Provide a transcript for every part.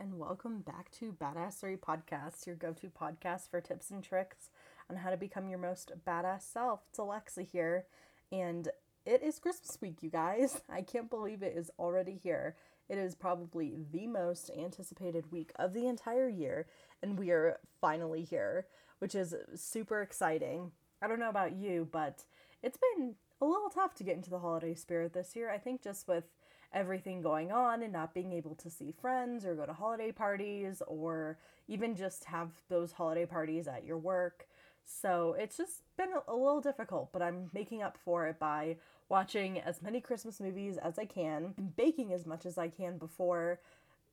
and welcome back to Badassery Podcast, your go to podcast for tips and tricks on how to become your most badass self. It's Alexa here, and it is Christmas week, you guys. I can't believe it is already here. It is probably the most anticipated week of the entire year, and we are finally here, which is super exciting. I don't know about you, but it's been a little tough to get into the holiday spirit this year. I think just with everything going on and not being able to see friends or go to holiday parties or even just have those holiday parties at your work. So it's just been a, little difficult, but I'm making up for it by watching as many Christmas movies as I can and baking as much as I can before,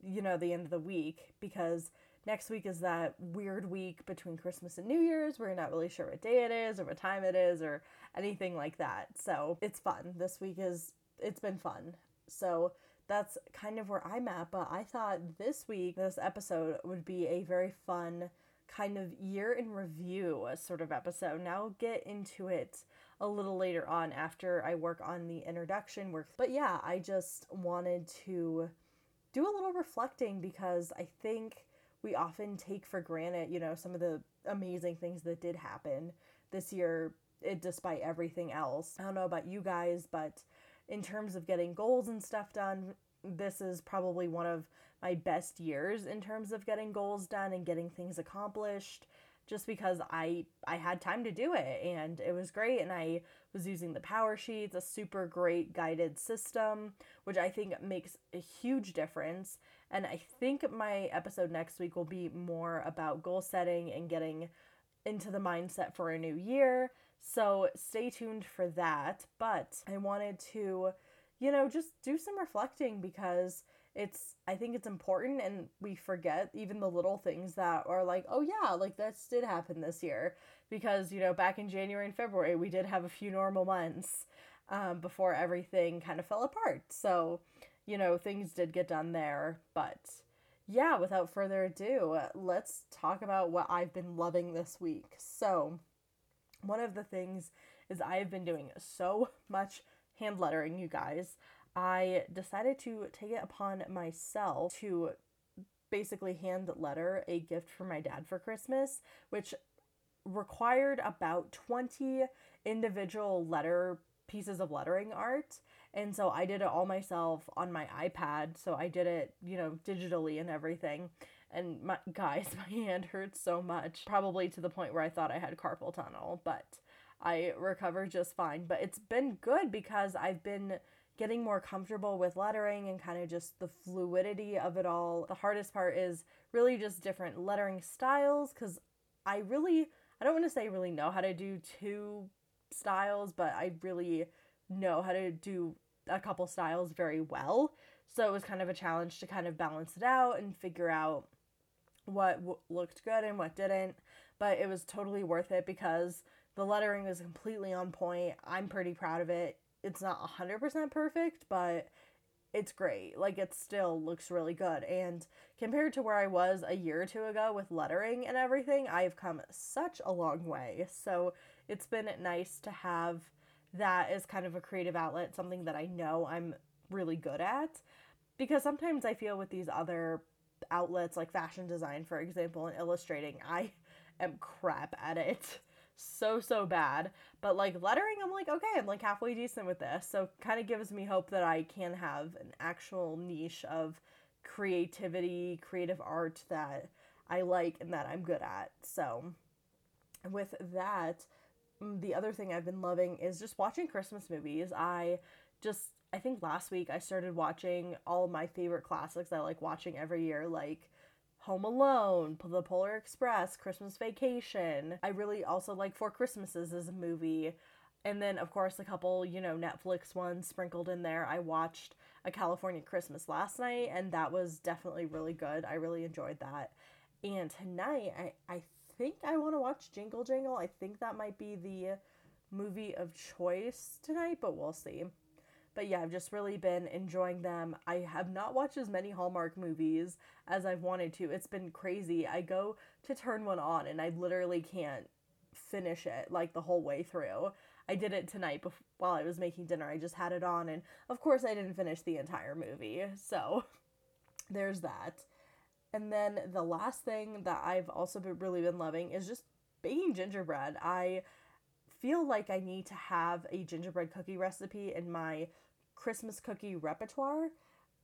you know, the end of the week because next week is that weird week between Christmas and New Year's where you're not really sure what day it is or what time it is or anything like that. So it's fun. This week is it's been fun. So that's kind of where I'm at. But I thought this week, this episode would be a very fun kind of year in review sort of episode. Now get into it a little later on after I work on the introduction work. But yeah, I just wanted to do a little reflecting because I think we often take for granted, you know, some of the amazing things that did happen this year, it, despite everything else. I don't know about you guys, but in terms of getting goals and stuff done, this is probably one of my best years in terms of getting goals done and getting things accomplished just because I I had time to do it and it was great and I was using the PowerSheets a super great guided system which I think makes a huge difference. And I think my episode next week will be more about goal setting and getting into the mindset for a new year so stay tuned for that. But I wanted to, you know, just do some reflecting because it's I think it's important and we forget even the little things that are like, oh yeah, like this did happen this year. Because, you know, back in January and February we did have a few normal months um, before everything kind of fell apart. So, you know, things did get done there. But yeah, without further ado, let's talk about what I've been loving this week. So, one of the things is I have been doing so much hand lettering, you guys. I decided to take it upon myself to basically hand letter a gift for my dad for Christmas, which required about 20 individual letter pieces of lettering art. And so I did it all myself on my iPad. So I did it, you know, digitally and everything and my guys my hand hurts so much. Probably to the point where i thought i had carpal tunnel but i recovered just fine. But it's been good because i've been getting more comfortable with lettering and kind of just the fluidity of it all. The hardest part is really just different lettering styles because i really i don't want to say really know how to do two styles but i really know how to do a couple styles very well. So it was kind of a challenge to kind of balance it out and figure out what w- looked good and what didn't, but it was totally worth it because the lettering was completely on point. I'm pretty proud of it. It's not 100% perfect, but it's great. Like it still looks really good. And compared to where I was a year or two ago with lettering and everything, I've come such a long way. So it's been nice to have that as kind of a creative outlet, something that I know I'm really good at. Because sometimes I feel with these other outlets like fashion design, for example, and illustrating, I am crap at it. So, so bad. But like lettering, I'm like, okay, I'm like halfway decent with this. So, kind of gives me hope that I can have an actual niche of creativity, creative art that I like and that I'm good at. So, with that, mm, the other thing I've been loving is just watching Christmas movies. I just I think last week I started watching all my favorite classics I like watching every year, like Home Alone, The Polar Express, Christmas Vacation. I really also like Four Christmases as a movie. And then, of course, a couple, you know, Netflix ones sprinkled in there. I watched A California Christmas last night, and that was definitely really good. I really enjoyed that. And tonight, I, I think I want to watch Jingle Jangle. I think that might be the movie of choice tonight, but we'll see. But yeah, I've just really been enjoying them. I have not watched as many Hallmark movies as I've wanted to. It's been crazy. I go to turn one on and I literally can't finish it like the whole way through. I did it tonight before, while I was making dinner. I just had it on and of course I didn't finish the entire movie. So there's that. And then the last thing that I've also been, really been loving is just baking gingerbread. I feel like I need to have a gingerbread cookie recipe in my Christmas cookie repertoire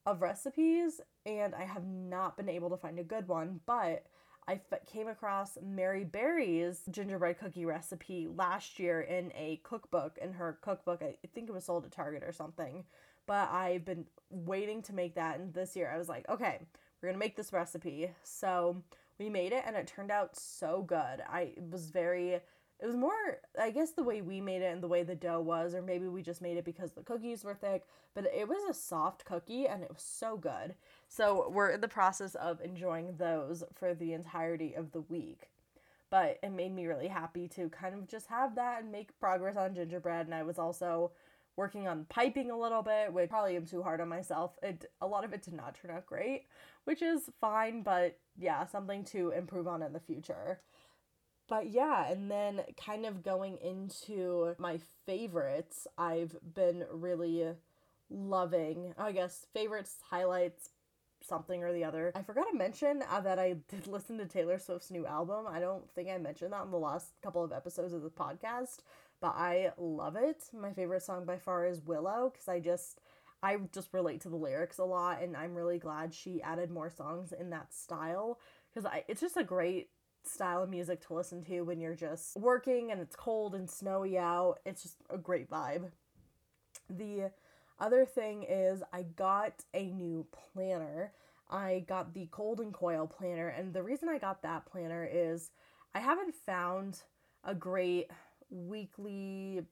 of recipes, and I have not been able to find a good one, but I f- came across Mary Berry's gingerbread cookie recipe last year in a cookbook. In her cookbook, I think it was sold at Target or something. But I've been waiting to make that, and this year I was like, okay, we're gonna make this recipe. So we made it, and it turned out so good. I was very it was more i guess the way we made it and the way the dough was or maybe we just made it because the cookies were thick but it was a soft cookie and it was so good. So we're in the process of enjoying those for the entirety of the week. But it made me really happy to kind of just have that and make progress on gingerbread. And i was also working on piping a little bit which probably am too hard on myself. It a lot of it did not turn out great which is fine but yeah something to improve on in the future but yeah, and then kind of going into my favorites, I've been really loving, I guess, favorites, highlights, something or the other. I forgot to mention uh, that I did listen to Taylor Swift's new album. I don't think I mentioned that in the last couple of episodes of the podcast, but I love it. My favorite song by far is Willow because I just. I just relate to the lyrics a lot, and I'm really glad she added more songs in that style because it's just a great style of music to listen to when you're just working and it's cold and snowy out. It's just a great vibe. The other thing is, I got a new planner. I got the Golden Coil planner, and the reason I got that planner is I haven't found a great weekly,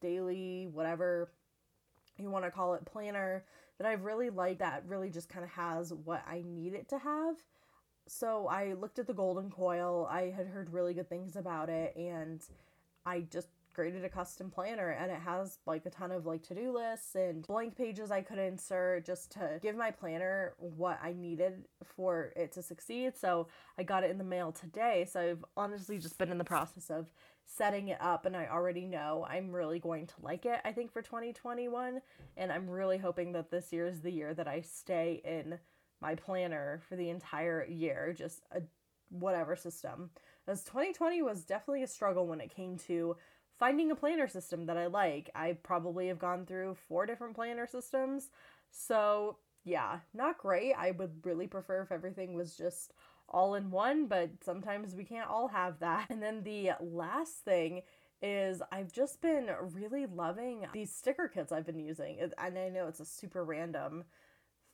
daily, whatever you want to call it, planner that I've really liked that really just kind of has what I need it to have so I looked at the golden coil. I had heard really good things about it and I just created a custom planner and it has like a ton of like to-do lists and blank pages I could insert just to give my planner what I needed for it to succeed. So I got it in the mail today. So I've honestly just been in the process of setting it up and I already know I'm really going to like it I think for 2021 and I'm really hoping that this year is the year that I stay in my planner for the entire year, just a whatever system. As 2020 was definitely a struggle when it came to finding a planner system that I like. I probably have gone through four different planner systems. So, yeah, not great. I would really prefer if everything was just all in one, but sometimes we can't all have that. And then the last thing is I've just been really loving these sticker kits I've been using. And I know it's a super random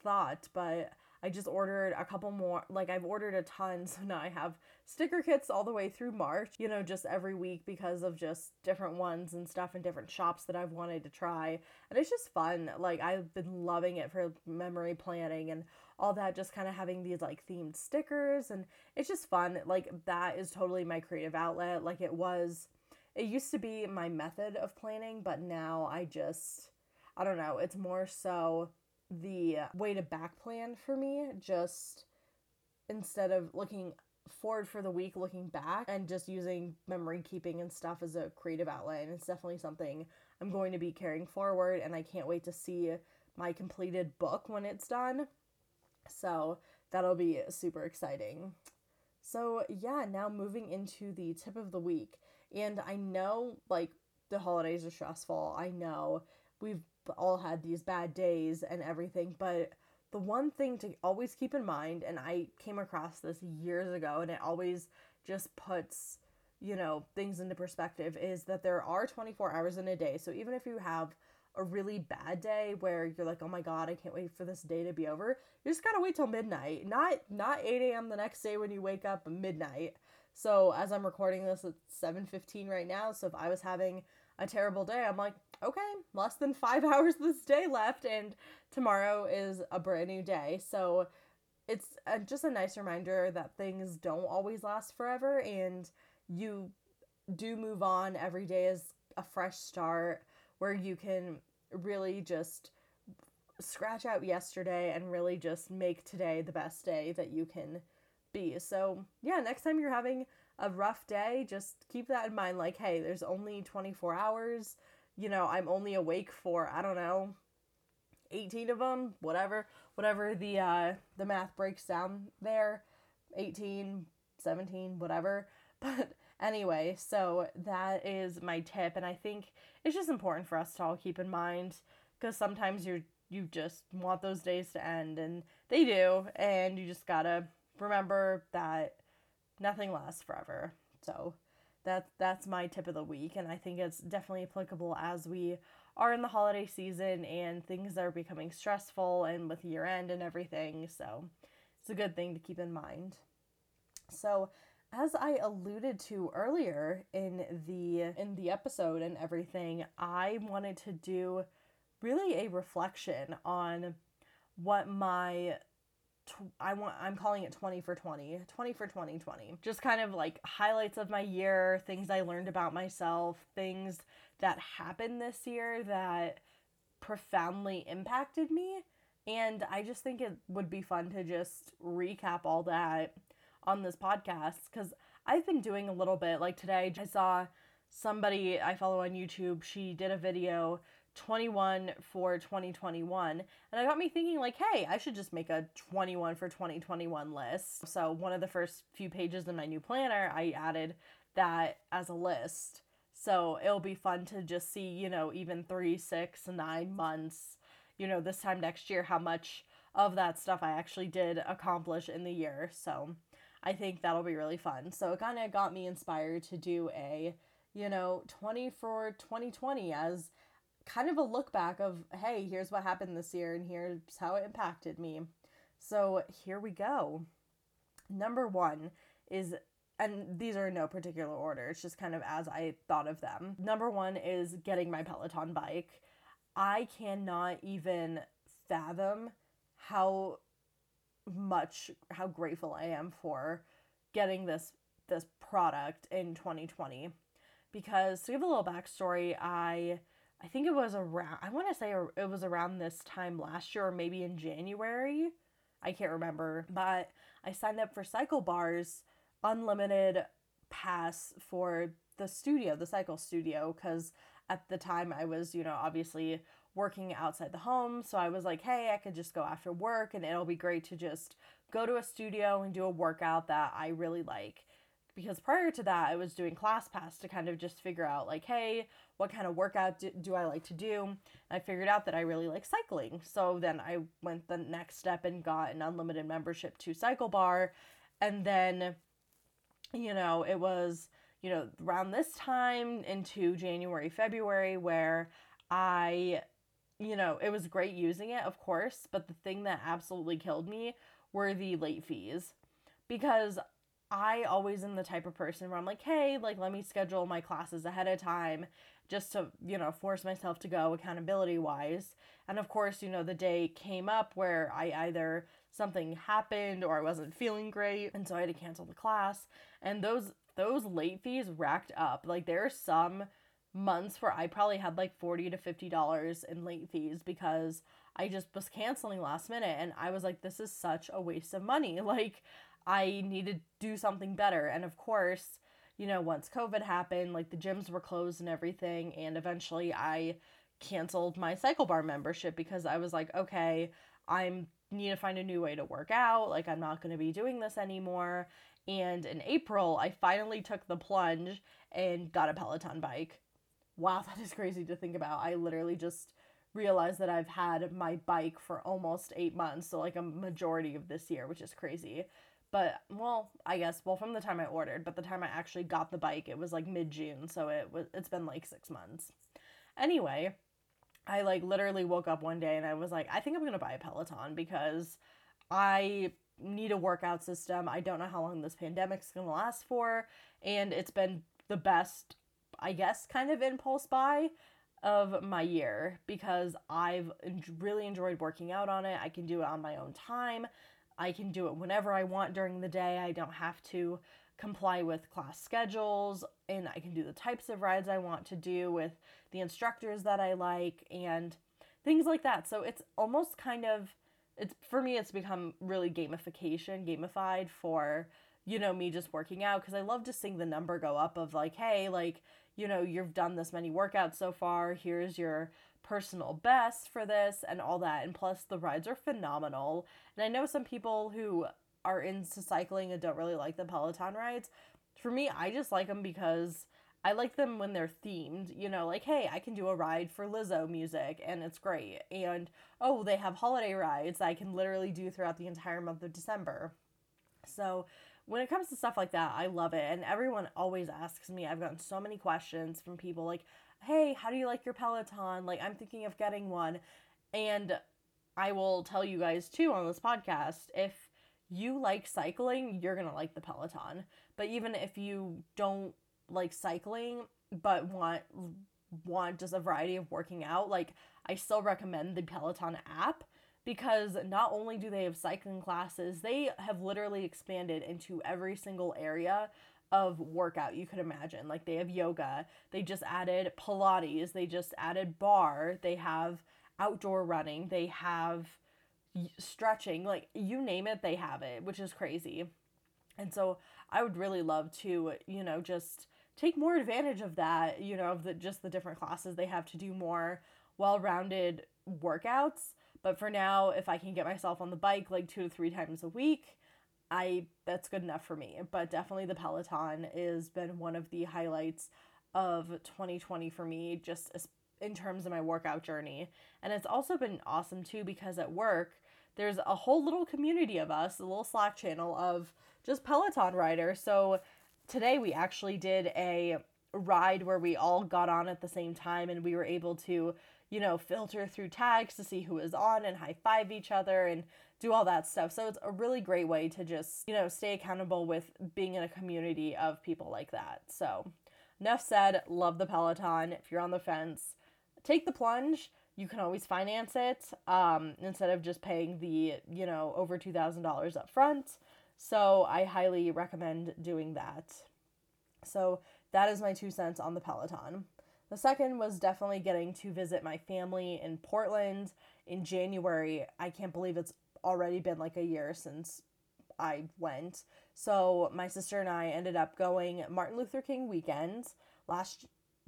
thought, but I just ordered a couple more. Like, I've ordered a ton. So now I have sticker kits all the way through March, you know, just every week because of just different ones and stuff in different shops that I've wanted to try. And it's just fun. Like, I've been loving it for memory planning and all that, just kind of having these like themed stickers. And it's just fun. Like, that is totally my creative outlet. Like, it was, it used to be my method of planning, but now I just, I don't know, it's more so the way to back plan for me just instead of looking forward for the week looking back and just using memory keeping and stuff as a creative outlet. And it's definitely something i'm going to be carrying forward and i can't wait to see my completed book when it's done. So that'll be super exciting. So yeah now moving into the tip of the week. And i know like the holidays are stressful. I know we've all had these bad days and everything, but the one thing to always keep in mind, and I came across this years ago, and it always just puts, you know, things into perspective, is that there are 24 hours in a day. So even if you have a really bad day where you're like, oh my god, I can't wait for this day to be over, you just gotta wait till midnight. Not not 8 a.m. the next day when you wake up midnight. So as I'm recording this, it's 7:15 right now. So if I was having a terrible day, I'm like, okay, less than five hours this day left, and tomorrow is a brand new day. So it's a, just a nice reminder that things don't always last forever, and you do move on. Every day is a fresh start where you can really just scratch out yesterday and really just make today the best day that you can be. So, yeah, next time you're having a rough day, just keep that in mind like, hey, there's only 24 hours you know, I'm only awake for, I don't know, 18 of them, whatever, whatever the uh, the math breaks down there, 18, 17, whatever. But anyway, so that is my tip, and I think it's just important for us to all keep in mind because sometimes you're you just want those days to end, and they do, and you just gotta remember that nothing lasts forever. So that that's my tip of the week, and I think it's definitely applicable as we are in the holiday season and things are becoming stressful and with year end and everything. So it's a good thing to keep in mind. So as I alluded to earlier in the in the episode and everything, I wanted to do really a reflection on what my I want I'm calling it 20 for 20. 20 for 2020. Just kind of like highlights of my year, things I learned about myself, things that happened this year that profoundly impacted me. And I just think it would be fun to just recap all that on this podcast because I've been doing a little bit. Like today, I saw somebody I follow on YouTube, she did a video 21 for 2021 and it got me thinking like hey i should just make a 21 for 2021 list. So one of the first few pages in my new planner i added that as a list. So it'll be fun to just see you know even three six nine months you know this time next year how much of that stuff i actually did accomplish in the year. So i think that'll be really fun. So it kind of got me inspired to do a you know 20 for 2020 as kind of a look back of, hey, here's what happened this year and here's how it impacted me. So here we go. Number one is, and these are in no particular order, it's just kind of as I thought of them. Number one is getting my Peloton bike. I cannot even fathom how much how grateful I am for getting this this product in 2020 because to give a little backstory I I think it was around, I want to say it was around this time last year or maybe in January. I can't remember. But I signed up for CycleBar's unlimited pass for the studio, the cycle studio, because at the time I was, you know, obviously working outside the home. So I was like, hey, I could just go after work and it'll be great to just go to a studio and do a workout that I really like because prior to that I was doing ClassPass to kind of just figure out like hey what kind of workout do, do I like to do? And I figured out that I really like cycling. So then I went the next step and got an unlimited membership to CycleBar and then you know it was you know around this time into January February where I you know it was great using it of course but the thing that absolutely killed me were the late fees. Because I always am the type of person where I'm like, hey, like, let me schedule my classes ahead of time just to, you know, force myself to go accountability wise. And of course, you know, the day came up where I either something happened or I wasn't feeling great. And so I had to cancel the class. And those, those late fees racked up. Like, there are some months where I probably had like 40 to $50 in late fees because I just was canceling last minute. And I was like, this is such a waste of money. Like, I need to do something better. And of course, you know, once COVID happened, like the gyms were closed and everything, and eventually I canceled my CycleBar membership because I was like, okay, I need to find a new way to work out. Like I'm not going to be doing this anymore. And in April, I finally took the plunge and got a Peloton bike. Wow, that is crazy to think about. I literally just realized that I've had my bike for almost 8 months, so like a majority of this year, which is crazy. But well, I guess well from the time I ordered, but the time I actually got the bike, it was like mid June, so it was it's been like six months. Anyway, I like literally woke up one day and I was like, I think I'm gonna buy a Peloton because I need a workout system. I don't know how long this pandemic's gonna last for, and it's been the best, I guess, kind of impulse buy of my year because I've really enjoyed working out on it. I can do it on my own time. I can do it whenever I want during the day. I don't have to comply with class schedules and I can do the types of rides I want to do with the instructors that I like and things like that. So it's almost kind of it's for me it's become really gamification, gamified for you know, me just working out because I love to seeing the number go up of like, hey, like, you know, you've done this many workouts so far. Here's your personal best for this and all that. And plus, the rides are phenomenal. And I know some people who are into cycling and don't really like the Peloton rides. For me, I just like them because I like them when they're themed, you know, like, hey, I can do a ride for Lizzo music and it's great. And oh, they have holiday rides I can literally do throughout the entire month of December. So when it comes to stuff like that, I love it. And everyone always asks me, I've gotten so many questions from people like, hey, how do you like your Peloton? Like, I'm thinking of getting one. And I will tell you guys too on this podcast if you like cycling, you're going to like the Peloton. But even if you don't like cycling but want want just a variety of working out, like I still recommend the Peloton app because not only do they have cycling classes, they have literally expanded into every single area of workout you could imagine. Like they have yoga, they just added Pilates, they just added barre, they have outdoor running, they have stretching, like you name it, they have it, which is crazy. And so I would really love to, you know, just take more advantage of that, you know, of the just the different classes they have to do more well-rounded workouts. But for now, if I can get myself on the bike like 2 to 3 times a week, I that's good enough for me. But definitely the Peloton has been one of the highlights of 2020 for me just in terms of my workout journey. And it's also been awesome too because at work there's a whole little community of us, a little Slack channel of just Peloton riders. So today we actually did a ride where we all got on at the same time and we were able to, you know, filter through tags to see who is on and high five each other and do all that stuff. So it's a really great way to just, you know, stay accountable with being in a community of people like that. So, enough said, love the Peloton. If you're on the fence, take the plunge. You can always finance it um, instead of just paying the, you know, over $2,000 up front. So I highly recommend doing that. So that is my two cents on the Peloton. The second was definitely getting to visit my family in Portland in January. I can't believe it's already been like a year since I went. So my sister and I ended up going Martin Luther King weekend last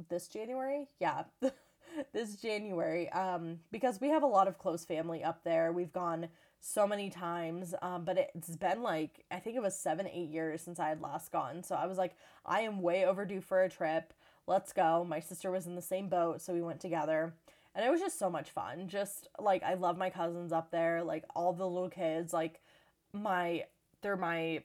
this January. Yeah. this January um because we have a lot of close family up there. We've gone so many times. Um, but it's been like, I think it was seven, eight years since I had last gone. So I was like, I am way overdue for a trip. Let's go. My sister was in the same boat, so we went together. And it was just so much fun. Just like, I love my cousins up there, like all the little kids. Like, my, they're my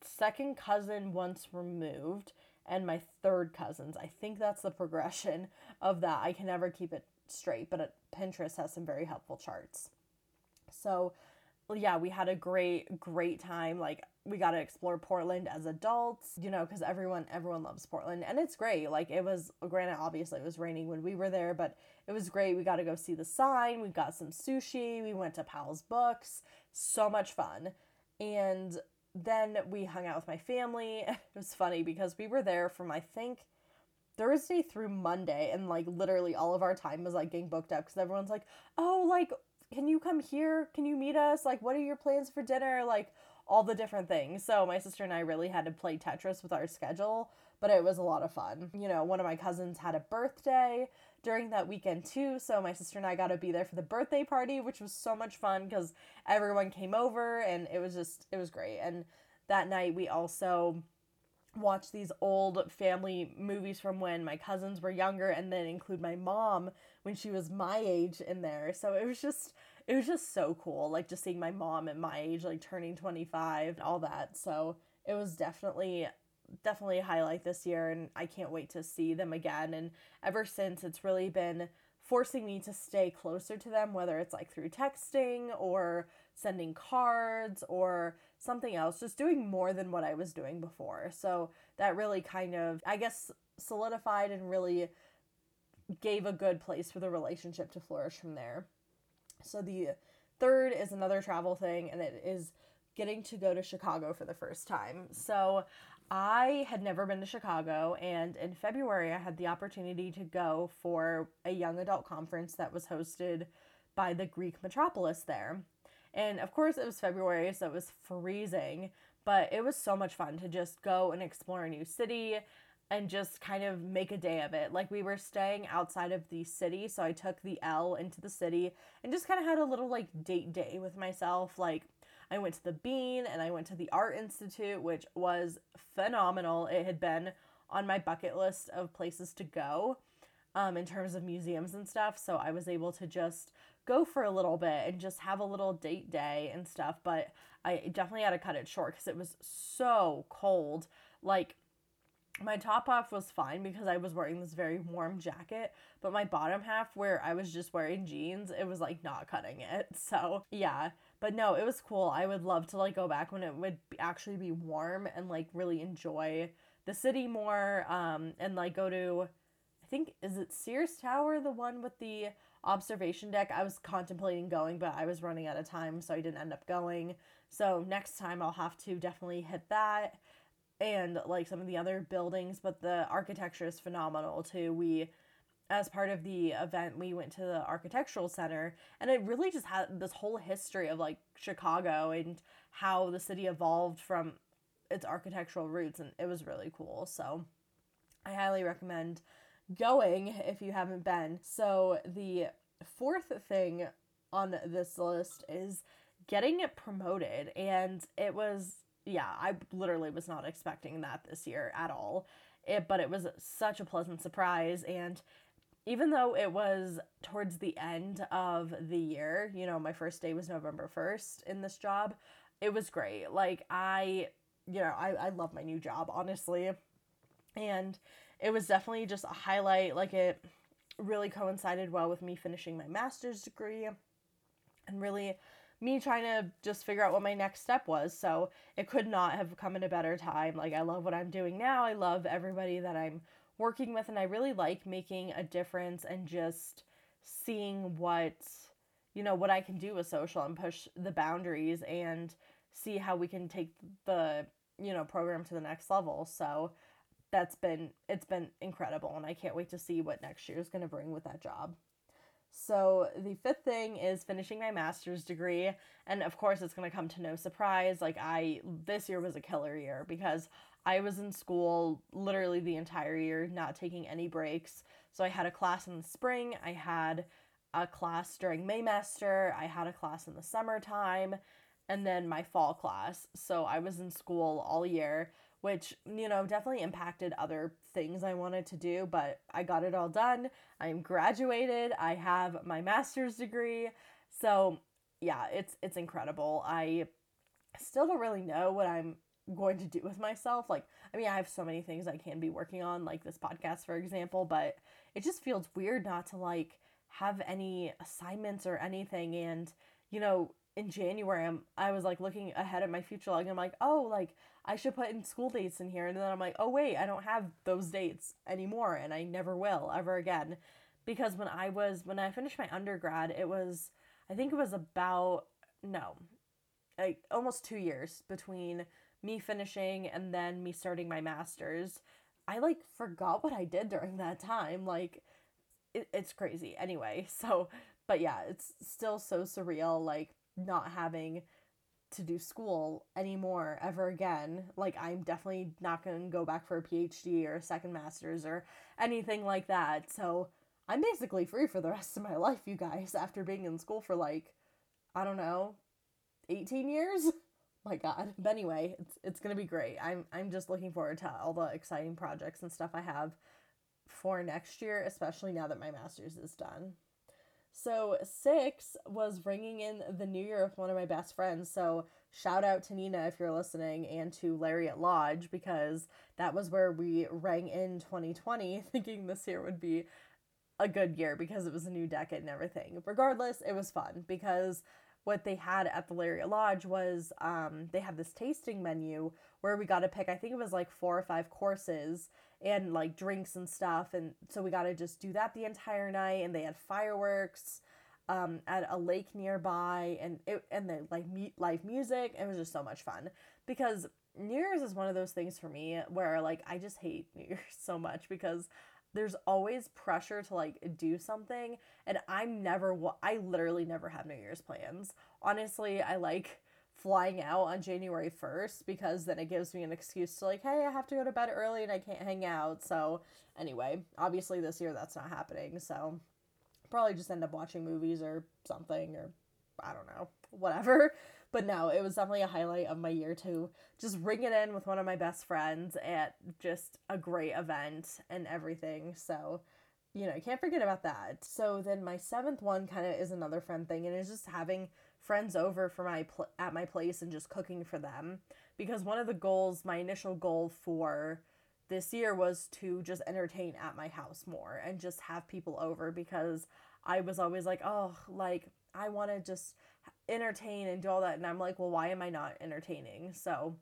second cousin once removed and my third cousins. I think that's the progression of that. I can never keep it straight, but Pinterest has some very helpful charts. So, yeah, we had a great great time. Like we got to explore Portland as adults, you know, cuz everyone everyone loves Portland and it's great. Like it was granted obviously it was raining when we were there, but it was great. We got to go see the sign, we got some sushi, we went to Powell's Books. So much fun. And then we hung out with my family. It was funny because we were there from I think Thursday through Monday, and like literally all of our time was like getting booked up because everyone's like, oh, like can you come here? Can you meet us? Like, what are your plans for dinner? Like, all the different things. So, my sister and I really had to play Tetris with our schedule, but it was a lot of fun. You know, one of my cousins had a birthday during that weekend too, so my sister and I got to be there for the birthday party, which was so much fun because everyone came over and it was just, it was great. And that night we also watched these old family movies from when my cousins were younger and then include my mom when she was my age in there. So it was just it was just so cool like just seeing my mom at my age like turning 25 and all that. So it was definitely definitely a highlight this year and I can't wait to see them again and ever since it's really been forcing me to stay closer to them whether it's like through texting or sending cards or something else, just doing more than what I was doing before. So that really kind of, I guess, solidified and really gave a good place for the relationship to flourish from there. So the third is another travel thing, and it is getting to go to Chicago for the first time. So I had never been to Chicago, and in February, I had the opportunity to go for a young adult conference that was hosted by the Greek metropolis there. And of course, it was February, so it was freezing. But it was so much fun to just go and explore a new city and just kind of make a day of it. Like we were staying outside of the city, so I took the L into the city and just kind of had a little like date day with myself. Like I went to the Bean and I went to the Art Institute, which was phenomenal. It had been on my bucket list of places to go um, in terms of museums and stuff. So I was able to just go for a little bit and just have a little date day and stuff. But I definitely had to cut it short because it was so cold. Like, my top half was fine because I was wearing this very warm jacket, but my bottom half, where I was just wearing jeans, it was like not cutting it. So, yeah. But no, it was cool. I would love to like go back when it would actually be warm and like really enjoy the city more um and like go to I think is it Sears Tower the one with the observation deck. I was contemplating going, but I was running out of time, so I didn't end up going. So next time I'll have to definitely hit that and like some of the other buildings, but the architecture is phenomenal too. We as part of the event we went to the architectural center and it really just had this whole history of like Chicago and how the city evolved from its architectural roots and it was really cool. So I highly recommend going if you haven't been. So, the fourth thing on this list is getting it promoted. And it was, yeah, I literally was not expecting that this year at all. It, but it was such a pleasant surprise. And even though it was towards the end of the year, you know, my first day was November 1st in this job, it was great. Like, I, you know, I, I love my new job, honestly. And it was definitely just a highlight. Like it really coincided well with me finishing my master's degree and really me trying to just figure out what my next step was. So it could not have come at a better time. Like I love what I'm doing now. I love everybody that I'm working with and I really like making a difference and just seeing what you know what I can do with social and push the boundaries and see how we can take the you know program to the next level. So that's been it's been incredible and I can't wait to see what next year is going to bring with that job. So the fifth thing is finishing my master's degree and of course it's going to come to no surprise like I this year was a killer year because I was in school literally the entire year not taking any breaks. So I had a class in the spring, I had a class during Maymester, I had a class in the summertime, and then my fall class. So I was in school all year which, you know, definitely impacted other things I wanted to do, but I got it all done. I'm graduated. I have my master's degree. So, yeah, it's it's incredible. I still don't really know what I'm going to do with myself. Like, I mean, I have so many things I can be working on, like this podcast, for example, but it just feels weird not to like have any assignments or anything. And, you know, in January, I'm, I was like looking ahead at my future, like, I'm like, oh, like, I should put in school dates in here. And then I'm like, oh, wait, I don't have those dates anymore. And I never will ever again. Because when I was, when I finished my undergrad, it was, I think it was about, no, like almost two years between me finishing and then me starting my master's. I like forgot what I did during that time. Like, it, it's crazy. Anyway, so, but yeah, it's still so surreal, like, not having to do school anymore ever again. Like, I'm definitely not going to go back for a PhD or a second master's or anything like that. So, I'm basically free for the rest of my life, you guys, after being in school for like, I don't know, 18 years? my god. But anyway, it's it's going to be great. I'm I'm just looking forward to all the exciting projects and stuff I have for next year, especially now that my master's is done. So six was ringing in the new year with one of my best friends. So shout out to Nina if you're listening and to Lariat Lodge because that was where we rang in 2020 thinking this year would be a good year because it was a new decade and everything. Regardless, it was fun because what they had at the Lariat Lodge was um, they had this tasting menu where we got to pick, I think it was like four or five courses and like drinks and stuff. And so we got to just do that the entire night. And they had fireworks um, at a lake nearby and it, and the like live music. It was just so much fun because New Year's is one of those things for me where like I just hate New Year's so much because there's always pressure to like do something and I'm never I literally never have New Year's plans. Honestly, I like flying out on January 1st because then it gives me an excuse to like, hey, I have to go to bed early and I can't hang out. So, anyway, obviously this year that's not happening. So, probably just end up watching movies or something or I don't know, whatever. But no, it was definitely a highlight of my year to just ring it in with one of my best friends at just a great event and everything. So, you know, I can't forget about that. So then my seventh one kind of is another friend thing and it's just having friends over for my pl- at my place and just cooking for them because one of the goals, my initial goal for this year was to just entertain at my house more and just have people over because I was always like, "Oh, like I want to just entertain and do all that." And I'm like, "Well, why am I not entertaining?" So,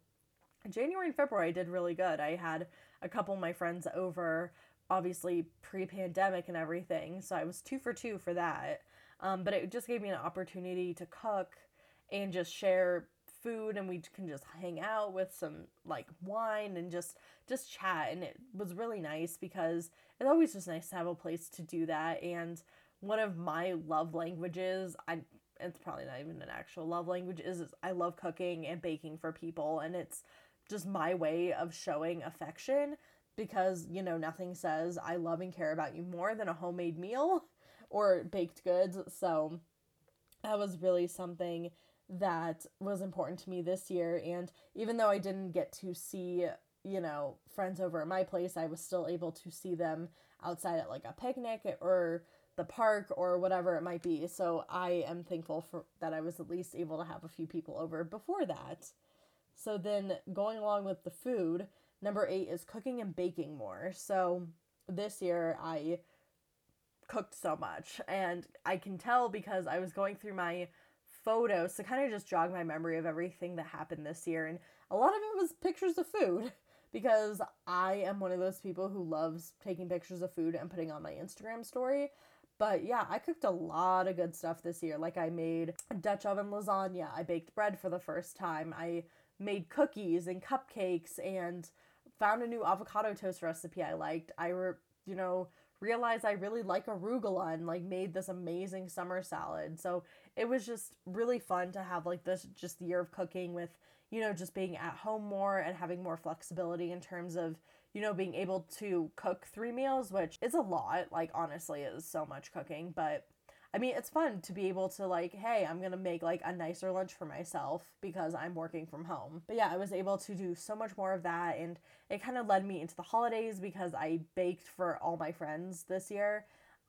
January and February I did really good. I had a couple of my friends over obviously pre-pandemic and everything. So I was 2 for 2 for that. Um, but it just gave me an opportunity to cook and just share food and we can just hang out with some like wine and just just chat and it was really nice because it's always just nice to have a place to do that and one of my love languages i it's probably not even an actual love language is, i love cooking and baking for people and it's just my way of showing affection because you know nothing says i love and care about you more than a homemade meal or baked goods. So that was really something that was important to me this year. And even though I didn't get to see, you know, friends over at my place, I was still able to see them outside at like a picnic or the park or whatever it might be. So I am thankful for that I was at least able to have a few people over before that. So then going along with the food, number 8 is cooking and baking more. So this year I cooked so much. And I can tell because I was going through my photos to kind of just jog my memory of everything that happened this year. And a lot of it was pictures of food because I am one of those people who loves taking pictures of food and putting on my Instagram story. But yeah, I cooked a lot of good stuff this year. Like I made Dutch oven lasagna, I baked bread for the first time, I made cookies and cupcakes and found a new avocado toast recipe I liked. I were, you know, realized I really like arugula and like made this amazing summer salad. So it was just really fun to have like this just year of cooking with, you know, just being at home more and having more flexibility in terms of, you know, being able to cook three meals, which is a lot. Like honestly, is so much cooking, but I mean, it's fun to be able to like, hey, I'm gonna make like a nicer lunch for myself because I'm working from home. But yeah, I was able to do so much more of that, and it kind of led me into the holidays because I baked for all my friends this year.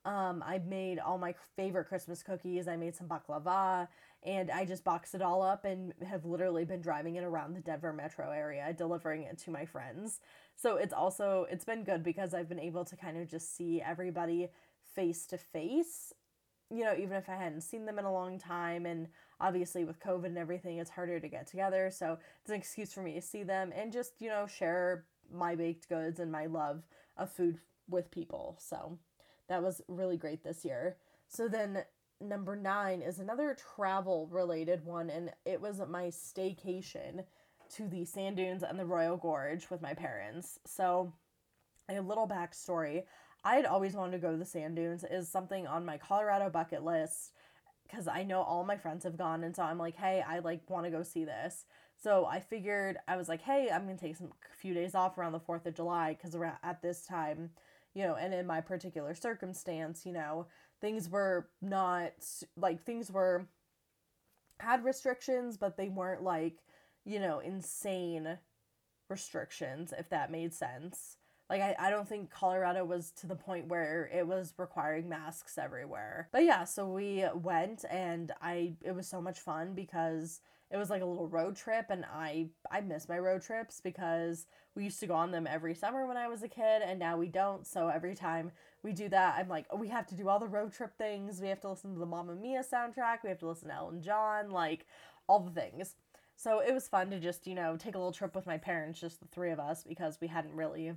Um, I made all my favorite Christmas cookies. I made some baklava, and I just boxed it all up and have literally been driving it around the Denver metro area, delivering it to my friends. So it's also it's been good because I've been able to kind of just see everybody face to face you know, even if I hadn't seen them in a long time, and obviously with COVID and everything, it's harder to get together. So it's an excuse for me to see them and just, you know, share my baked goods and my love of food with people. So that was really great this year. So then number nine is another travel related one, and it was my staycation to the sand dunes and the Royal Gorge with my parents. So a little backstory. I had always wanted to go to the sand dunes is something on my Colorado bucket list because I know all my friends have gone and so I'm like, hey, I like want to go see this. So I figured I was like, hey, I'm gonna take some few days off around the Fourth of July because at this time, you know, and in my particular circumstance, you know, things were not like things were had restrictions, but they weren't like, you know, insane restrictions, if that made sense. Like I, I don't think Colorado was to the point where it was requiring masks everywhere. But yeah, so we went and I it was so much fun because it was like a little road trip and I I miss my road trips because we used to go on them every summer when I was a kid and now we don't. So every time we do that, I'm like, oh, we have to do all the road trip things. We have to listen to the Mamma Mia soundtrack. We have to listen to Elton John, like all the things. So it was fun to just, you know, take a little trip with my parents, just the three of us, because we hadn't really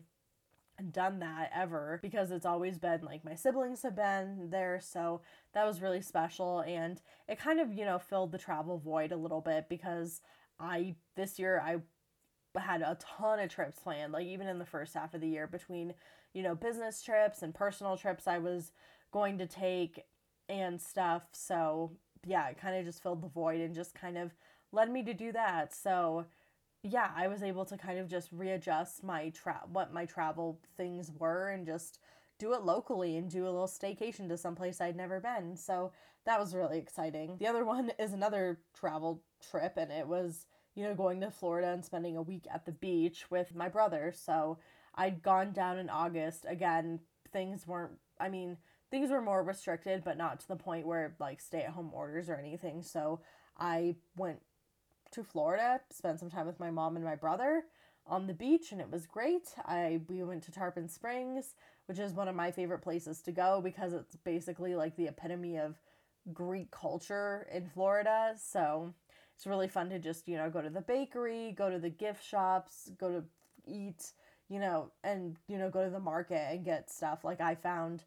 done that ever because it's always been like my siblings have been there so that was really special and it kind of you know filled the travel void a little bit because i this year i had a ton of trips planned like even in the first half of the year between you know business trips and personal trips i was going to take and stuff so yeah it kind of just filled the void and just kind of led me to do that. So, yeah, I was able to kind of just readjust my tra- what my travel things were and just do it locally and do a little staycation to someplace I'd never been. So that was really exciting. The other one is another travel trip, and it was, you know, going to Florida and spending a week at the beach with my brother. So I'd gone down in August. Again, things weren't, I mean, things were more restricted, but not to the point where like stay at home orders or anything. So I went to Florida, spent some time with my mom and my brother on the beach and it was great. I we went to Tarpon Springs, which is one of my favorite places to go because it's basically like the epitome of Greek culture in Florida. So it's really fun to just, you know, go to the bakery, go to the gift shops, go to eat, you know, and, you know, go to the market and get stuff. Like I found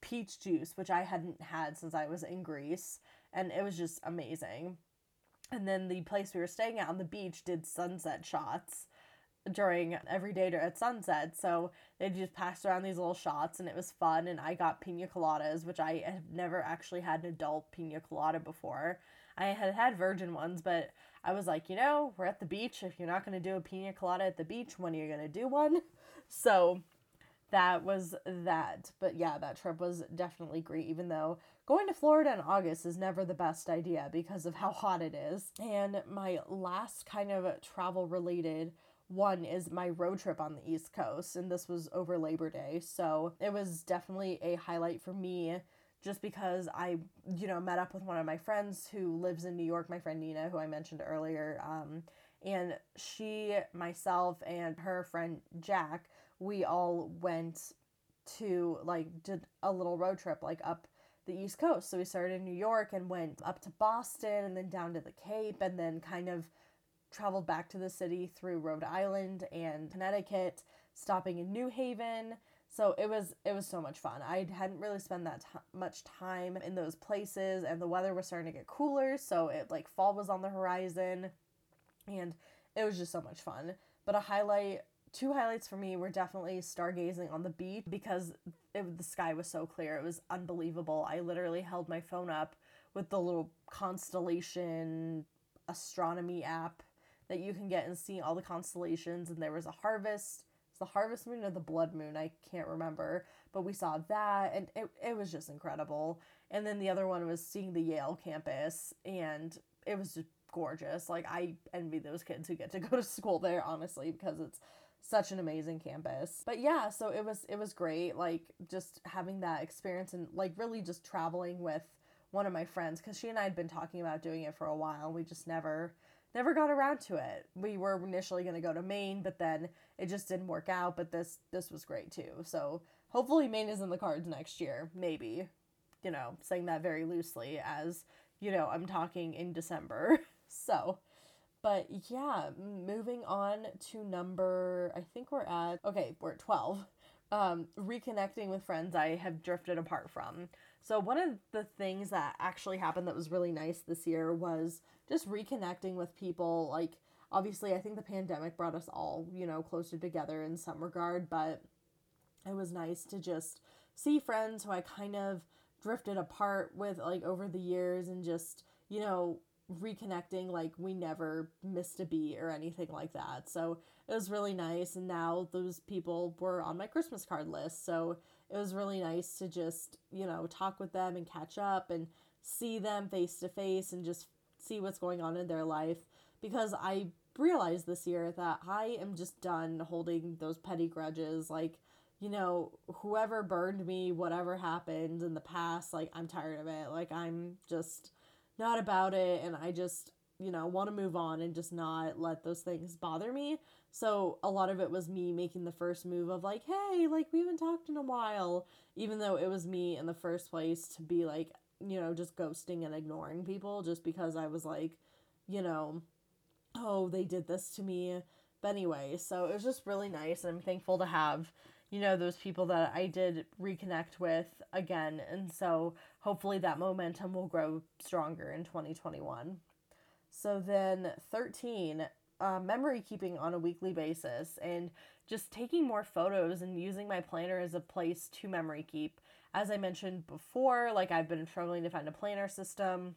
peach juice, which I hadn't had since I was in Greece, and it was just amazing. And then the place we were staying at on the beach did sunset shots during every day at sunset. So they just passed around these little shots and it was fun. And I got pina coladas, which I have never actually had an adult pina colada before. I had had virgin ones, but I was like, you know, we're at the beach. If you're not going to do a pina colada at the beach, when are you going to do one? So that was that. But yeah, that trip was definitely great, even though going to Florida in August is never the best idea because of how hot it is. And my last kind of travel related one is my road trip on the East Coast, and this was over Labor Day. So it was definitely a highlight for me just because I, you know, met up with one of my friends who lives in New York, my friend Nina, who I mentioned earlier. Um, and she, myself, and her friend Jack, we all went to like did a little road trip like up the East Coast. So we started in New York and went up to Boston and then down to the Cape and then kind of traveled back to the city through Rhode Island and Connecticut, stopping in New Haven. So it was it was so much fun. I hadn't really spent that t- much time in those places and the weather was starting to get cooler, so it like fall was on the horizon and it was just so much fun. But a highlight two highlights for me were definitely stargazing on the beach because it, the sky was so clear. It was unbelievable. I literally held my phone up with the little constellation astronomy app that you can get and see all the constellations. And there was a harvest. It's the harvest moon or the blood moon. I can't remember. But we saw that and it, it was just incredible. And then the other one was seeing the Yale campus and it was just gorgeous. Like I envy those kids who get to go to school there, honestly, because it's such an amazing campus. But yeah, so it was it was great like just having that experience and like really just traveling with one of my friends cuz she and I had been talking about doing it for a while. We just never never got around to it. We were initially going to go to Maine, but then it just didn't work out, but this this was great too. So, hopefully Maine is in the cards next year, maybe. You know, saying that very loosely as, you know, I'm talking in December. so, but yeah, moving on to number I think we're at okay, we're at 12. Um reconnecting with friends I have drifted apart from. So, one of the things that actually happened that was really nice this year was just reconnecting with people. Like, obviously, I think the pandemic brought us all, you know, closer together in some regard, but it was nice to just see friends who I kind of drifted apart with, like, over the years and just, you know, reconnecting like we never missed a beat or anything like that. So it was really nice and now those people were on my Christmas card list. So it was really nice to just, you know, talk with them and catch up and see them face to face and just see what's going on in their life because I realized this year that I am just done holding those petty grudges like you know whoever burned me whatever happened in the past like I'm tired of it like I'm just not about it and I just you know want to move on and just not let those things bother me so a lot of it was me making the first move of like, hey, like we haven't talked in a while, even though it was me in the first place to be like, you know, just ghosting and ignoring people just because I was like, you know, oh, they did this to me. But anyway, so it was just really nice. And I'm thankful to have, you know, those people that I did reconnect with again. And so hopefully that momentum will grow stronger in 2021. So then 13, uh, memory keeping on a weekly basis and just taking more photos and using my planner as a place to memory keep. As I mentioned before, like I've been struggling to find a planner system.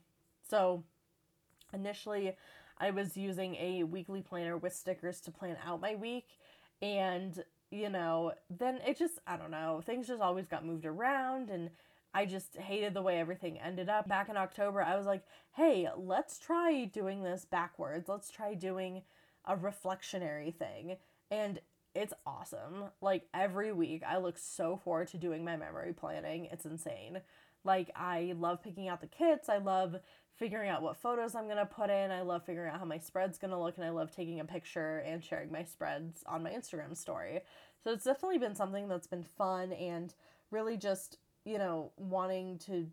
So initially, I was using a weekly planner with stickers to plan out my week. And, you know, then it just, I don't know, things just always got moved around and I just hated the way everything ended up. Back in October, I was like, hey, let's try doing this backwards. Let's try doing a reflectionary thing. And it's awesome. Like every week, I look so forward to doing my memory planning. It's insane. Like, I love picking out the kits. I love figuring out what photos I'm going to put in. I love figuring out how my spread's going to look. And I love taking a picture and sharing my spreads on my Instagram story. So it's definitely been something that's been fun and really just, you know, wanting to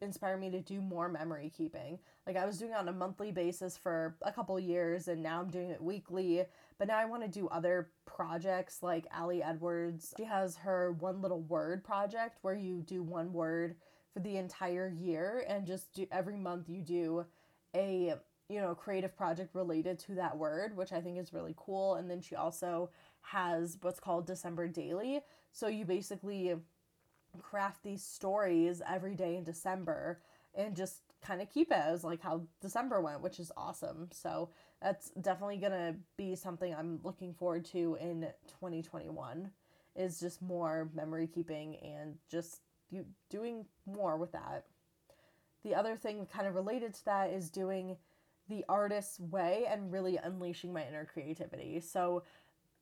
inspire me to do more memory keeping. Like I was doing it on a monthly basis for a couple years and now I'm doing it weekly. But now I want to do other projects like Ali Edwards. She has her one little word project where you do one word for the entire year and just do every month you do a you know creative project related to that word which i think is really cool. And then she also has what's called december daily. So you basically craft these stories every day in december and just kind of keep it as like how december went which is awesome. So that's definitely gonna be something i'm looking forward to in 2021 is just more memory keeping and just doing more with that. The other thing kind of related to that is doing the artist's way and really unleashing my inner creativity. So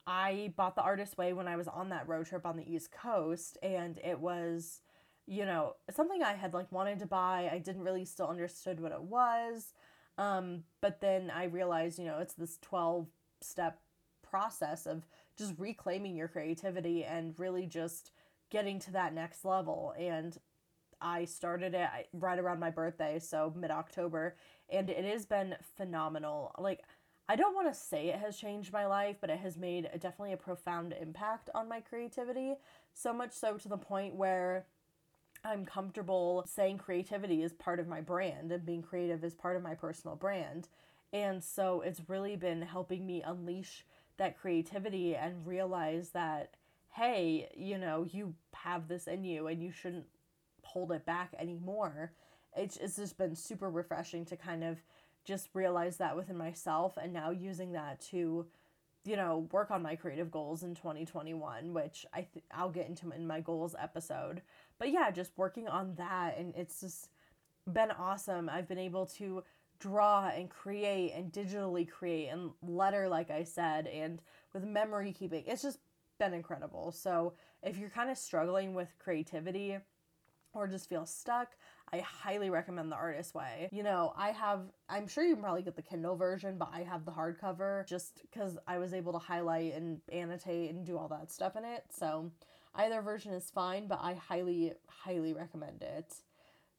I bought the artist's way when I was on that road trip on the East Coast and it was you know something I had like wanted to buy. I didn't really still understood what it was. Um, but then I realized, you know, it's this 12 step process of just reclaiming your creativity and really just getting to that next level. And I started it right around my birthday, so mid October, and it has been phenomenal. Like, I don't want to say it has changed my life, but it has made a, definitely a profound impact on my creativity. So much so to the point where I'm comfortable saying creativity is part of my brand and being creative is part of my personal brand. And so it's really been helping me unleash that creativity and realize that hey, you know, you have this in you and you shouldn't hold it back anymore. It's, it's just been super refreshing to kind of just realize that within myself and now using that to you know work on my creative goals in 2021 which i th- i'll get into in my goals episode. But yeah just working on that and it's just been awesome. I've been able to draw and create and digitally create and letter like i said and with memory keeping. It's just been incredible. So if you're kind of struggling with creativity or just feel stuck, I highly recommend the Artist Way. You know, I have, I'm sure you can probably get the Kindle version, but I have the hardcover just because I was able to highlight and annotate and do all that stuff in it. So either version is fine, but I highly, highly recommend it.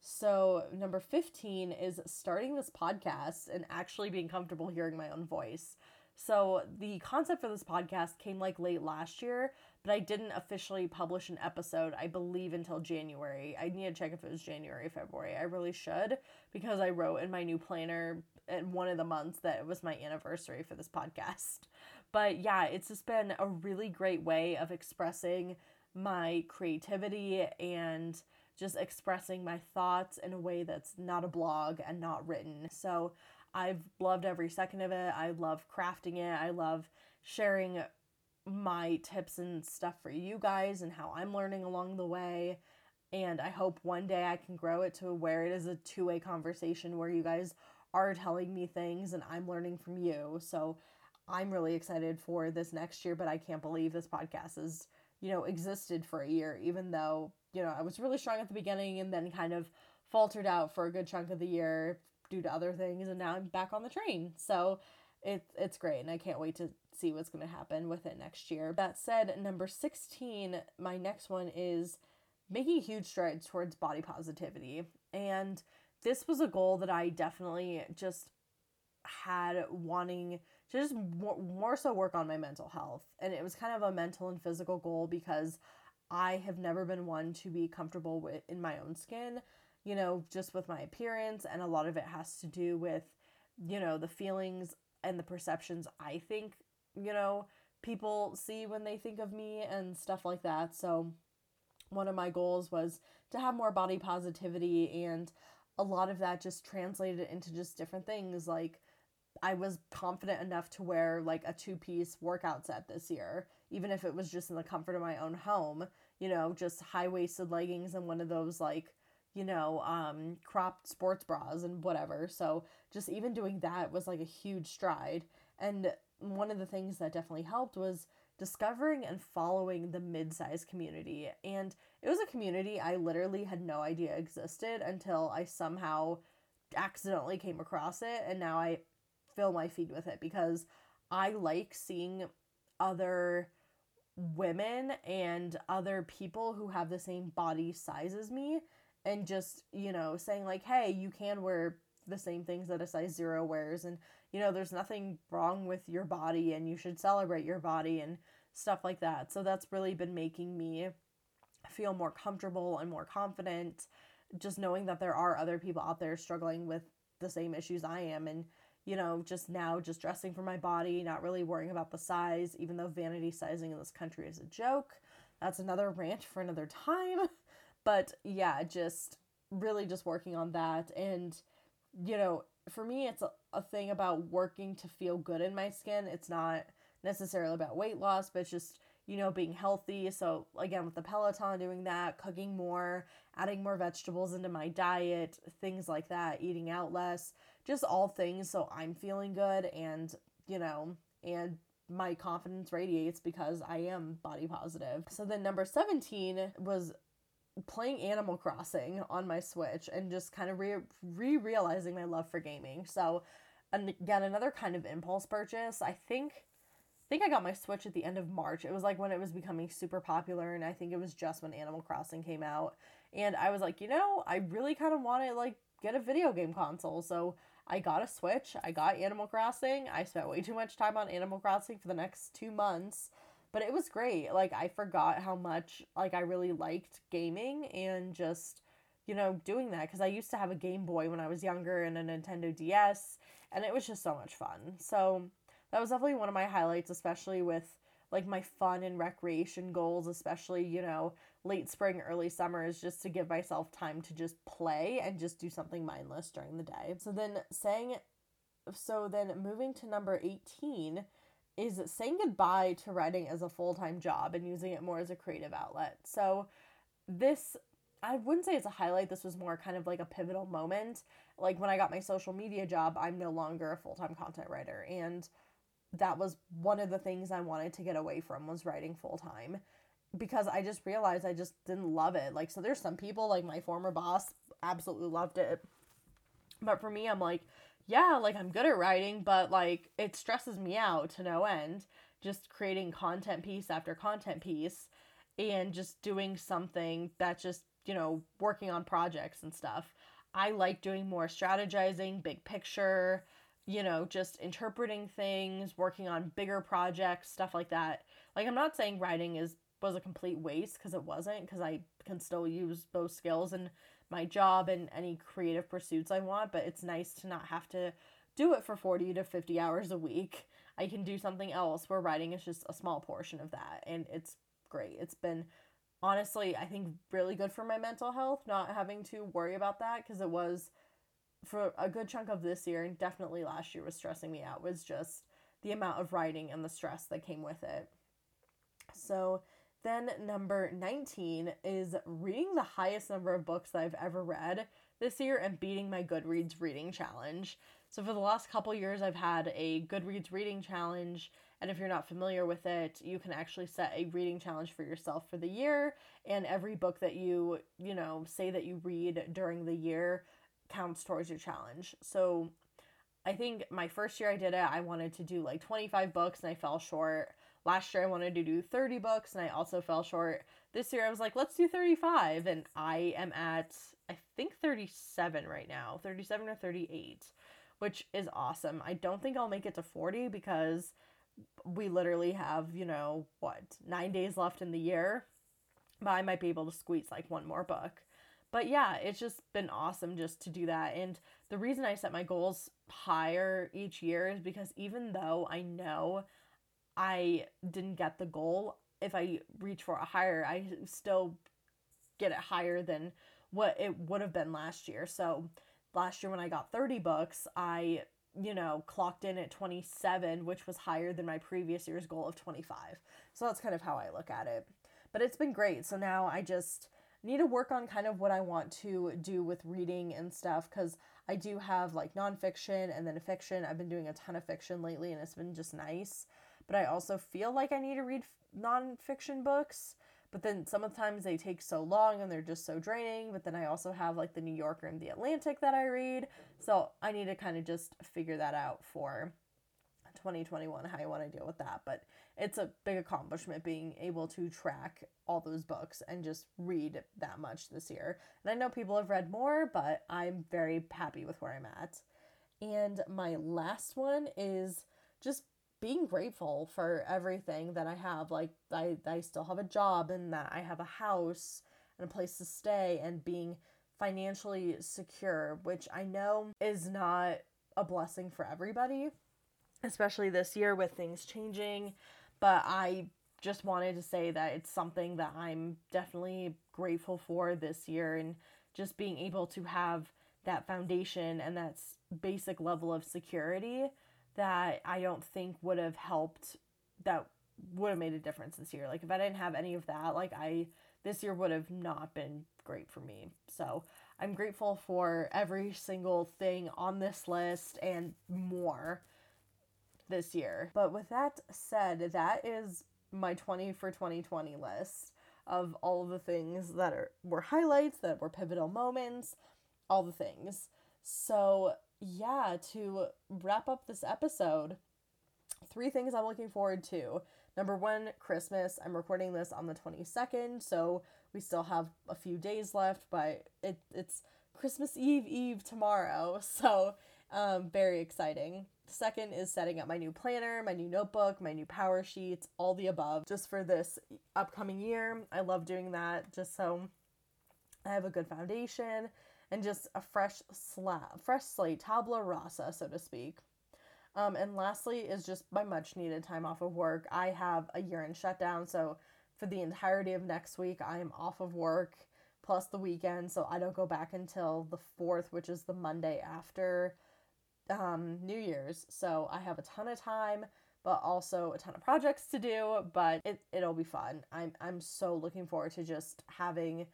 So, number 15 is starting this podcast and actually being comfortable hearing my own voice. So the concept for this podcast came like late last year, but I didn't officially publish an episode, I believe, until January. I need to check if it was January, February. I really should because I wrote in my new planner in one of the months that it was my anniversary for this podcast. But yeah, it's just been a really great way of expressing my creativity and just expressing my thoughts in a way that's not a blog and not written. So I've loved every second of it. I love crafting it. I love sharing my tips and stuff for you guys and how I'm learning along the way. And I hope one day I can grow it to where it is a two way conversation where you guys are telling me things and I'm learning from you. So I'm really excited for this next year, but I can't believe this podcast has, you know, existed for a year, even though, you know, I was really strong at the beginning and then kind of faltered out for a good chunk of the year due to other things and now I'm back on the train. So it's it's great and I can't wait to see what's going to happen with it next year. That said, number 16, my next one is making huge strides towards body positivity. And this was a goal that I definitely just had wanting to just more, more so work on my mental health. And it was kind of a mental and physical goal because I have never been one to be comfortable with in my own skin you know, just with my appearance. And a lot of it has to do with, you know, the feelings and the perceptions I think, you know, people see when they think of me and stuff like that. So, one of my goals was to have more body positivity, and a lot of that just translated into just different things like I was confident enough to wear like a two piece workout set this year, even if it was just in the comfort of my own home, you know, just high waisted leggings and one of those like, you know, um, cropped sports bras and whatever. So just even doing that was like a huge stride. And one of the things that definitely helped was discovering and following the mid-sized community. And it was a community I literally had no idea existed until I somehow accidentally came across it and now I fill my feed with it because I like seeing other women and other people who have the same body size as me and just, you know, saying like, "Hey, you can wear the same things that a size 0 wears and you know, there's nothing wrong with your body and you should celebrate your body and stuff like that." So that's really been making me feel more comfortable and more confident just knowing that there are other people out there struggling with the same issues I am and you know, just now just dressing for my body, not really worrying about the size, even though vanity sizing in this country is a joke. That's another rant for another time. But yeah, just really just working on that. And, you know, for me, it's a, a thing about working to feel good in my skin. It's not necessarily about weight loss, but it's just you know, being healthy. So, again, with the Peloton, doing that, cooking more, adding more vegetables into my diet, things like that, eating out less, just all things. So, I'm feeling good and, you know, and my confidence radiates because I am body positive. So, then number 17 was playing Animal Crossing on my Switch and just kind of re realizing my love for gaming. So, and again, another kind of impulse purchase. I think I think I got my Switch at the end of March. It was like when it was becoming super popular, and I think it was just when Animal Crossing came out. And I was like, you know, I really kind of want to like get a video game console. So I got a Switch. I got Animal Crossing. I spent way too much time on Animal Crossing for the next two months, but it was great. Like I forgot how much like I really liked gaming and just you know doing that because I used to have a Game Boy when I was younger and a Nintendo DS, and it was just so much fun. So that was definitely one of my highlights, especially with like my fun and recreation goals, especially, you know, late spring, early summer, is just to give myself time to just play and just do something mindless during the day. So then saying, so then moving to number 18 is saying goodbye to writing as a full time job and using it more as a creative outlet. So this I wouldn't say it's a highlight. This was more kind of like a pivotal moment. Like when I got my social media job, I'm no longer a full time content writer. And that was one of the things I wanted to get away from was writing full time because I just realized I just didn't love it. Like so there's some people like my former boss absolutely loved it. But for me I'm like, yeah, like I'm good at writing, but like it stresses me out to no end just creating content piece after content piece and just doing something that just, you know, working on projects and stuff. I like doing more strategizing, big picture, you know, just interpreting things, working on bigger projects, stuff like that. Like I'm not saying writing is was a complete waste because it wasn't because I can still use those skills in my job and any creative pursuits I want, but it's nice to not have to do it for 40 to 50 hours a week. I can do something else where writing is just a small portion of that and it's great. It's been honestly, I think really good for my mental health not having to worry about that because it was for a good chunk of this year and definitely last year was stressing me out was just the amount of writing and the stress that came with it. So then number 19 is reading the highest number of books I've ever read this year and beating my Goodreads reading challenge. So for the last couple years I've had a Goodreads reading challenge and if you're not familiar with it, you can actually set a reading challenge for yourself for the year and every book that you, you know, say that you read during the year counts towards your challenge. So I think my first year I did it, I wanted to do like 25 books and I fell short. Last year I wanted to do 30 books and I also fell short. This year I was like, let's do 35 and I am at I think 37 right now, 37 or 38, which is awesome. I don't think I'll make it to 40 because we literally have, you know, what, 9 days left in the year. But I might be able to squeeze like one more book. But yeah, it's just been awesome just to do that. And the reason I set my goals higher each year is because even though I know I didn't get the goal, if I reach for a higher, I still get it higher than what it would have been last year. So last year when I got 30 books, I you know, clocked in at 27, which was higher than my previous year's goal of 25. So that's kind of how I look at it. But it's been great. So now I just need to work on kind of what I want to do with reading and stuff because I do have like nonfiction and then fiction. I've been doing a ton of fiction lately and it's been just nice. But I also feel like I need to read nonfiction books. But then sometimes they take so long and they're just so draining. But then I also have like the New Yorker and the Atlantic that I read. So I need to kind of just figure that out for 2021 how you want to deal with that. But it's a big accomplishment being able to track all those books and just read that much this year. And I know people have read more, but I'm very happy with where I'm at. And my last one is just being grateful for everything that I have. Like, I, I still have a job and that I have a house and a place to stay and being financially secure, which I know is not a blessing for everybody, especially this year with things changing but I just wanted to say that it's something that I'm definitely grateful for this year and just being able to have that foundation and that basic level of security that I don't think would have helped that would have made a difference this year. Like if I didn't have any of that, like I this year would have not been great for me. So, I'm grateful for every single thing on this list and more this year. But with that said, that is my 20 for 2020 list of all the things that are were highlights, that were pivotal moments, all the things. So, yeah, to wrap up this episode, three things I'm looking forward to. Number one, Christmas. I'm recording this on the 22nd, so we still have a few days left, but it, it's Christmas Eve Eve tomorrow, so um, very exciting. Second is setting up my new planner, my new notebook, my new PowerSheets, all the above, just for this upcoming year. I love doing that just so I have a good foundation and just a fresh slab, fresh slate, tabula rasa, so to speak. Um, and lastly is just my much needed time off of work. I have a year end shutdown, so for the entirety of next week, I am off of work plus the weekend, so I don't go back until the 4th, which is the Monday after um, New Year's, so I have a ton of time, but also a ton of projects to do. But it it'll be fun. I'm I'm so looking forward to just having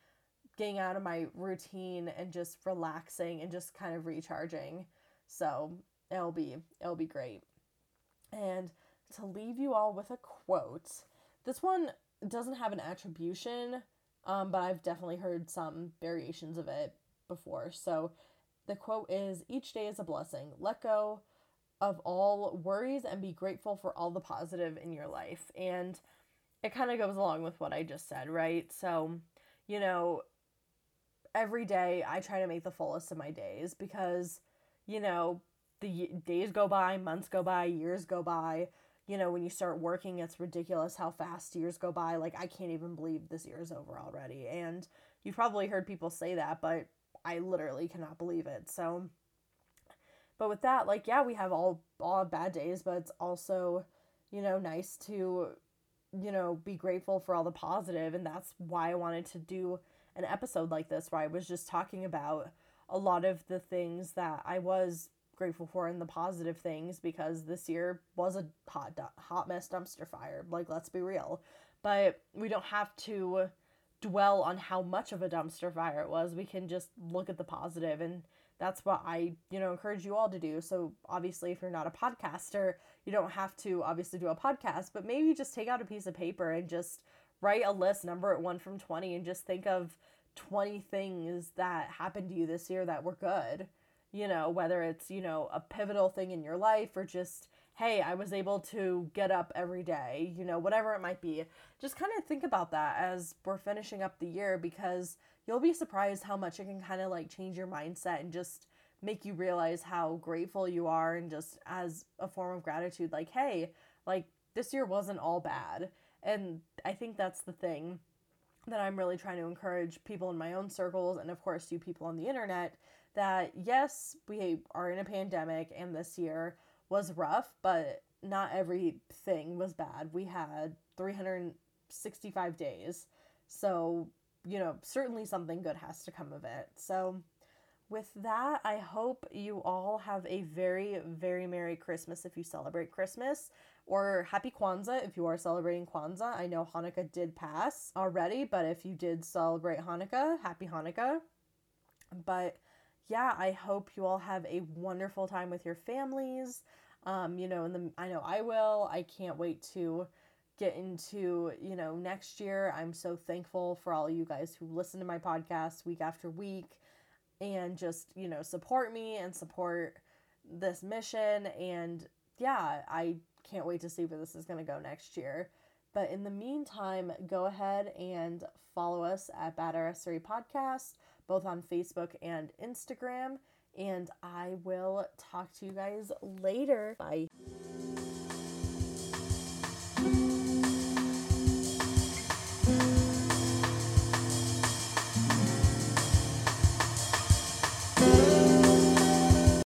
getting out of my routine and just relaxing and just kind of recharging. So it'll be it'll be great. And to leave you all with a quote, this one doesn't have an attribution, um, but I've definitely heard some variations of it before. So the quote is Each day is a blessing. Let go of all worries and be grateful for all the positive in your life. And it kind of goes along with what I just said, right? So, you know, every day I try to make the fullest of my days because, you know, the days go by, months go by, years go by. You know, when you start working, it's ridiculous how fast years go by. Like, I can't even believe this year is over already. And you've probably heard people say that, but I literally cannot believe it. So, but with that, like, yeah, we have all all bad days, but it's also, you know, nice to, you know, be grateful for all the positive, and that's why I wanted to do an episode like this where I was just talking about a lot of the things that I was grateful for and the positive things because this year was a hot hot mess dumpster fire. Like, let's be real. But we don't have to dwell on how much of a dumpster fire it was. We can just look at the positive and that's what I, you know, encourage you all to do. So obviously if you're not a podcaster, you don't have to obviously do a podcast, but maybe just take out a piece of paper and just write a list, number it 1 from 20 and just think of 20 things that happened to you this year that were good. You know, whether it's, you know, a pivotal thing in your life or just hey, I was able to get up every day, you know, whatever it might be. Just kind of think about that as we're finishing up the year because you'll be surprised how much it can kind of like change your mindset and just make you realize how grateful you are and just as a form of gratitude like hey like this year wasn't all bad and i think that's the thing that i'm really trying to encourage people in my own circles and of course you people on the internet that yes we are in a pandemic and this year was rough, but not everything was bad. We had 365 days. So, you know, certainly something good has to come of it. So, with that, I hope you all have a very, very Merry Christmas if you celebrate Christmas, or Happy Kwanzaa if you are celebrating Kwanzaa. I know Hanukkah did pass already, but if you did celebrate Hanukkah, Happy Hanukkah. But yeah, I hope you all have a wonderful time with your families. Um, you know, and the I know I will. I can't wait to get into, you know, next year. I'm so thankful for all you guys who listen to my podcast week after week and just, you know, support me and support this mission. And yeah, I can't wait to see where this is going to go next year. But in the meantime, go ahead and follow us at Badassery Podcast, both on Facebook and Instagram. And I will talk to you guys later. Bye.